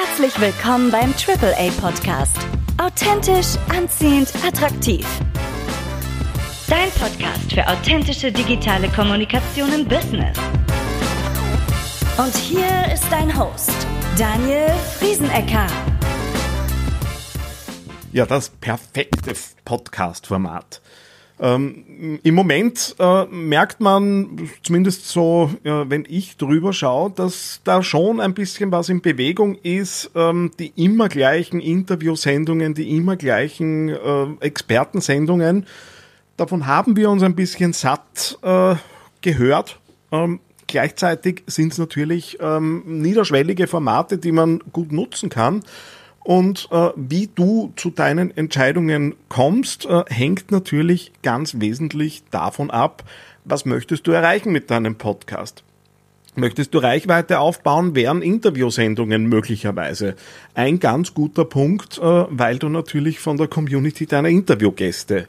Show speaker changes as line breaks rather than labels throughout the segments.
Herzlich willkommen beim AAA Podcast. Authentisch, anziehend, attraktiv. Dein Podcast für authentische digitale Kommunikation im Business. Und hier ist dein Host, Daniel Friesenecker.
Ja, das perfekte Podcast-Format. Ähm, Im Moment äh, merkt man, zumindest so, äh, wenn ich drüber schaue, dass da schon ein bisschen was in Bewegung ist. Ähm, die immer gleichen Interviewsendungen, die immer gleichen äh, Expertensendungen, davon haben wir uns ein bisschen satt äh, gehört. Ähm, gleichzeitig sind es natürlich ähm, niederschwellige Formate, die man gut nutzen kann. Und äh, wie du zu deinen Entscheidungen kommst, äh, hängt natürlich ganz wesentlich davon ab, was möchtest du erreichen mit deinem Podcast. Möchtest du Reichweite aufbauen, wären Interviewsendungen möglicherweise ein ganz guter Punkt, äh, weil du natürlich von der Community deiner Interviewgäste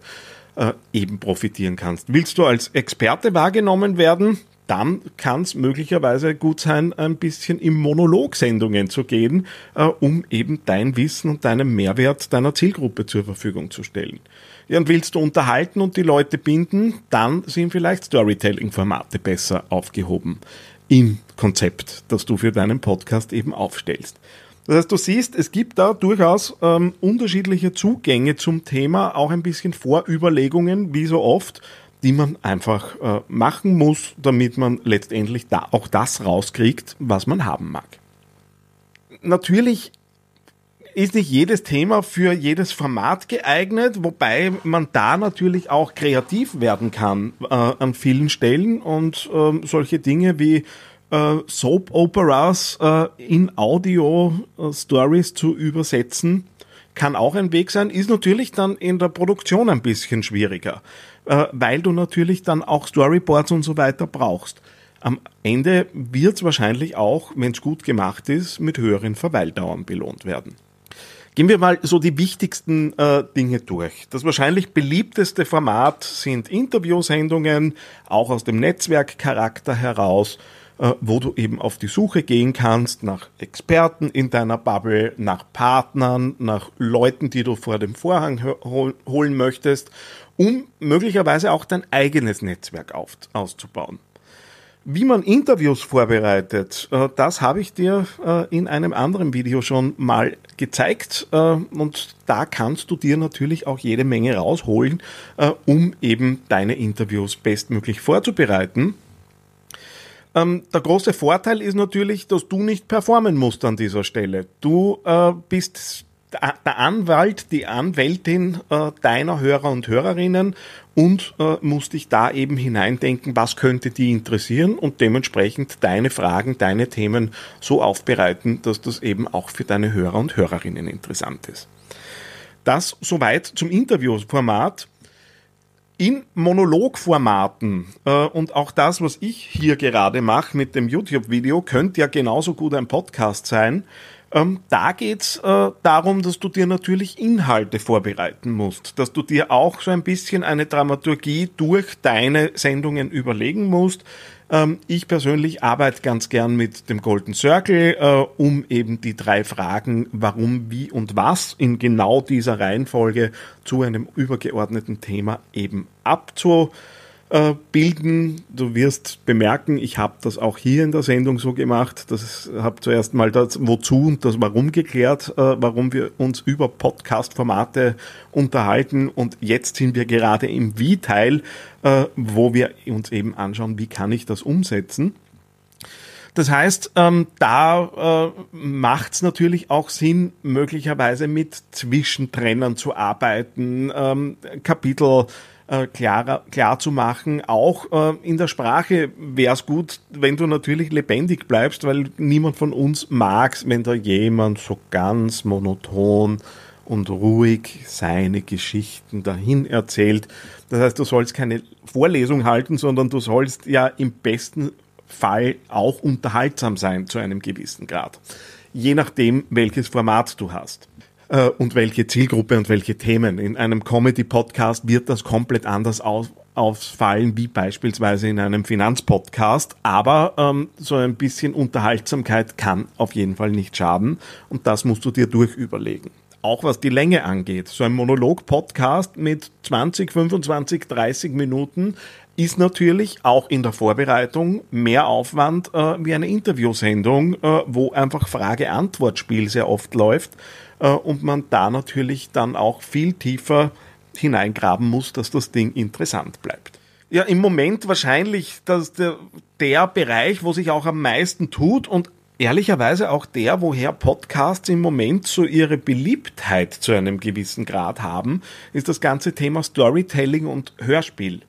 äh, eben profitieren kannst. Willst du als Experte wahrgenommen werden? Dann kann es möglicherweise gut sein, ein bisschen in Monologsendungen zu gehen, äh, um eben dein Wissen und deinen Mehrwert deiner Zielgruppe zur Verfügung zu stellen. Ja, und willst du unterhalten und die Leute binden, dann sind vielleicht Storytelling-Formate besser aufgehoben im Konzept, das du für deinen Podcast eben aufstellst. Das heißt, du siehst, es gibt da durchaus ähm, unterschiedliche Zugänge zum Thema, auch ein bisschen Vorüberlegungen, wie so oft die man einfach äh, machen muss, damit man letztendlich da auch das rauskriegt, was man haben mag. Natürlich ist nicht jedes Thema für jedes Format geeignet, wobei man da natürlich auch kreativ werden kann äh, an vielen Stellen und äh, solche Dinge wie äh, Soap Operas äh, in Audio äh, Stories zu übersetzen, kann auch ein Weg sein, ist natürlich dann in der Produktion ein bisschen schwieriger äh, weil du natürlich dann auch Storyboards und so weiter brauchst. Am Ende wird es wahrscheinlich auch, wenn es gut gemacht ist, mit höheren Verweildauern belohnt werden. Gehen wir mal so die wichtigsten äh, Dinge durch. Das wahrscheinlich beliebteste Format sind Interviewsendungen, auch aus dem Netzwerkcharakter heraus, wo du eben auf die Suche gehen kannst nach Experten in deiner Bubble, nach Partnern, nach Leuten, die du vor dem Vorhang holen möchtest um möglicherweise auch dein eigenes Netzwerk auf, auszubauen. Wie man Interviews vorbereitet, äh, das habe ich dir äh, in einem anderen Video schon mal gezeigt äh, und da kannst du dir natürlich auch jede Menge rausholen, um eben deine Interviews bestmöglich vorzubereiten. Ähm, der große Vorteil ist natürlich, dass du nicht performen musst an dieser Stelle. Du bist der Anwalt, die Anwältin äh, deiner Hörer und Hörerinnen und äh, musst dich da eben hineindenken, was könnte die interessieren und dementsprechend deine Fragen, deine Themen so aufbereiten, dass das eben auch für deine Hörer und Hörerinnen interessant ist. Das soweit zum Interviewformat. In Monologformaten. Äh, und auch das, was ich hier gerade mache mit dem YouTube-Video, könnte ja genauso gut ein Podcast sein ähm, da geht's äh, darum, dass du dir natürlich Inhalte vorbereiten musst, dass du dir auch so ein bisschen eine Dramaturgie durch deine Sendungen überlegen musst. Ähm, ich persönlich arbeite ganz gern mit dem Golden Circle, äh, um eben die drei Fragen, warum, wie und was in genau dieser Reihenfolge zu einem übergeordneten Thema eben abzu äh, bilden. Du wirst bemerken, ich habe das auch hier in der Sendung so gemacht. Das habe zuerst mal das Wozu und das Warum geklärt, äh, warum wir uns über Podcast-Formate unterhalten. Und jetzt sind wir gerade im Wie-Teil, äh, wo wir uns eben anschauen, wie kann ich das umsetzen. Das heißt, ähm, da äh, macht es natürlich auch Sinn, möglicherweise mit Zwischentrennern zu arbeiten, ähm, Kapitel äh, klar, klar zu machen. Auch äh, in der Sprache wäre es gut, wenn du natürlich lebendig bleibst, weil niemand von uns mag wenn da jemand so ganz monoton und ruhig seine Geschichten dahin erzählt. Das heißt, du sollst keine Vorlesung halten, sondern du sollst ja im besten Fall auch unterhaltsam sein zu einem gewissen Grad. Je nachdem, welches Format du hast äh, und welche Zielgruppe und welche Themen. In einem Comedy-Podcast wird das komplett anders aus, ausfallen wie beispielsweise in einem Finanzpodcast, aber ähm, so ein bisschen Unterhaltsamkeit kann auf jeden Fall nicht schaden und das musst du dir durchüberlegen. Auch was die Länge angeht. So ein Monolog-Podcast mit 20, 25, 30 Minuten ist natürlich auch in der Vorbereitung mehr Aufwand äh, wie eine Interviewsendung, äh, wo einfach Frage-Antwort-Spiel sehr oft läuft äh, und man da natürlich dann auch viel tiefer hineingraben muss, dass das Ding interessant bleibt. Ja, im Moment wahrscheinlich dass der, der Bereich, wo sich auch am meisten tut und ehrlicherweise auch der, woher Podcasts im Moment so ihre Beliebtheit zu einem gewissen Grad haben, ist das ganze Thema Storytelling und Hörspiel.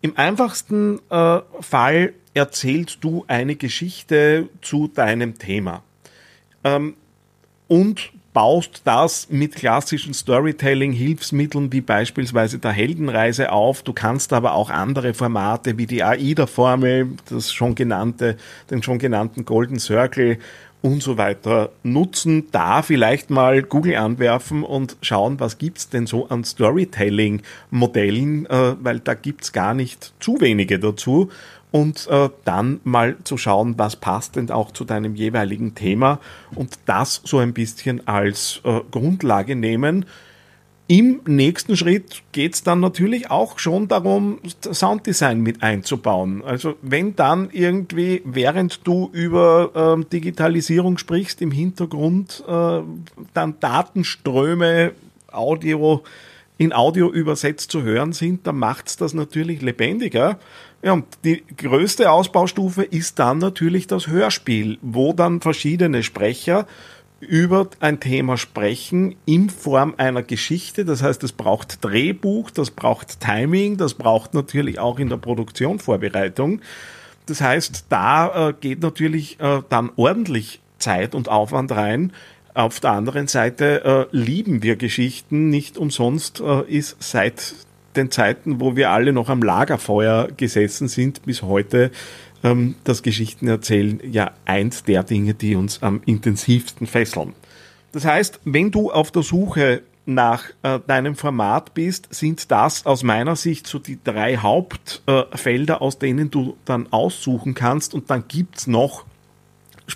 Im einfachsten äh, Fall erzählst du eine Geschichte zu deinem Thema ähm, und baust das mit klassischen Storytelling-Hilfsmitteln wie beispielsweise der Heldenreise auf. Du kannst aber auch andere Formate wie die AIDA-Formel, das schon genannte, den schon genannten Golden Circle und so weiter nutzen, da vielleicht mal Google anwerfen und schauen, was gibt's denn so an Storytelling-Modellen, äh, weil da gibt's gar nicht zu wenige dazu und äh, dann mal zu schauen, was passt denn auch zu deinem jeweiligen Thema und das so ein bisschen als äh, Grundlage nehmen im nächsten Schritt geht es dann natürlich auch schon darum, Sounddesign mit einzubauen. Also wenn dann irgendwie, während du über äh, Digitalisierung sprichst, im Hintergrund äh, dann Datenströme, Audio in Audio übersetzt zu hören sind, dann macht es das natürlich lebendiger. Ja, und die größte Ausbaustufe ist dann natürlich das Hörspiel, wo dann verschiedene Sprecher über ein Thema sprechen in Form einer Geschichte. Das heißt, es braucht Drehbuch, das braucht Timing, das braucht natürlich auch in der Produktion Vorbereitung. Das heißt, da äh, geht natürlich äh, dann ordentlich Zeit und Aufwand rein. Auf der anderen Seite äh, lieben wir Geschichten. Nicht umsonst äh, ist seit den Zeiten, wo wir alle noch am Lagerfeuer gesessen sind, bis heute ähm, das Geschichtenerzählen ja eins der Dinge, die uns am intensivsten fesseln. Das heißt, wenn du auf der Suche nach äh, deinem Format bist, sind das aus meiner Sicht so die drei Hauptfelder, äh, aus denen du dann aussuchen kannst. Und dann gibt's noch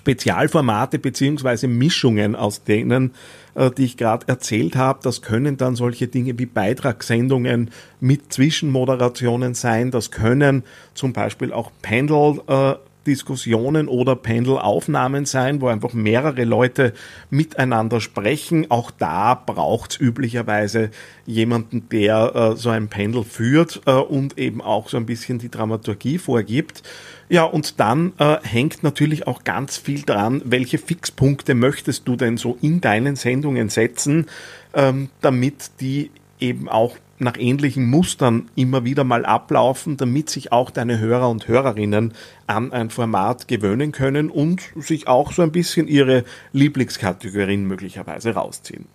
Spezialformate beziehungsweise Mischungen aus denen, äh, die ich gerade erzählt habe. Das können dann solche Dinge wie Beitragssendungen mit Zwischenmoderationen sein. Das können zum Beispiel auch Panel äh, Diskussionen oder Pendelaufnahmen sein, wo einfach mehrere Leute miteinander sprechen. Auch da braucht es üblicherweise jemanden, der äh, so ein Pendel führt äh, und eben auch so ein bisschen die Dramaturgie vorgibt. Ja, und dann äh, hängt natürlich auch ganz viel dran, welche Fixpunkte möchtest du denn so in deinen Sendungen setzen, ähm, damit die eben auch nach ähnlichen Mustern immer wieder mal ablaufen, damit sich auch deine Hörer und Hörerinnen an ein Format gewöhnen können und sich auch so ein bisschen ihre Lieblingskategorien möglicherweise rausziehen.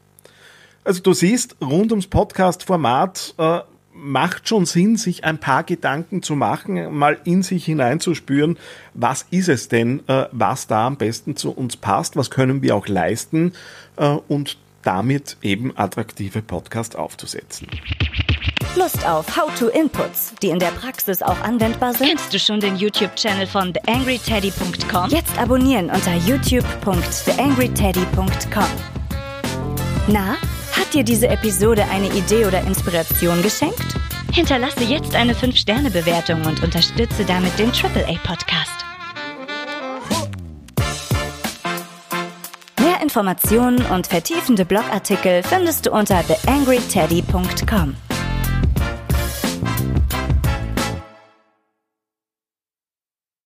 Also du siehst, rund ums Podcast-Format äh, macht schon Sinn, sich ein paar Gedanken zu machen, mal in sich hineinzuspüren, was ist es denn, äh, was da am besten zu uns passt, was können wir auch leisten äh, und damit eben attraktive Podcast aufzusetzen.
Lust auf How-to-Inputs, die in der Praxis auch anwendbar sind?
Kennst du schon den YouTube-Channel von TheAngryTeddy.com?
Jetzt abonnieren unter youtube.theangryteddy.com. Na, hat dir diese Episode eine Idee oder Inspiration geschenkt?
Hinterlasse jetzt eine 5-Sterne-Bewertung und unterstütze damit den AAA-Podcast.
Mehr Informationen und vertiefende Blogartikel findest du unter theangryteddy.com.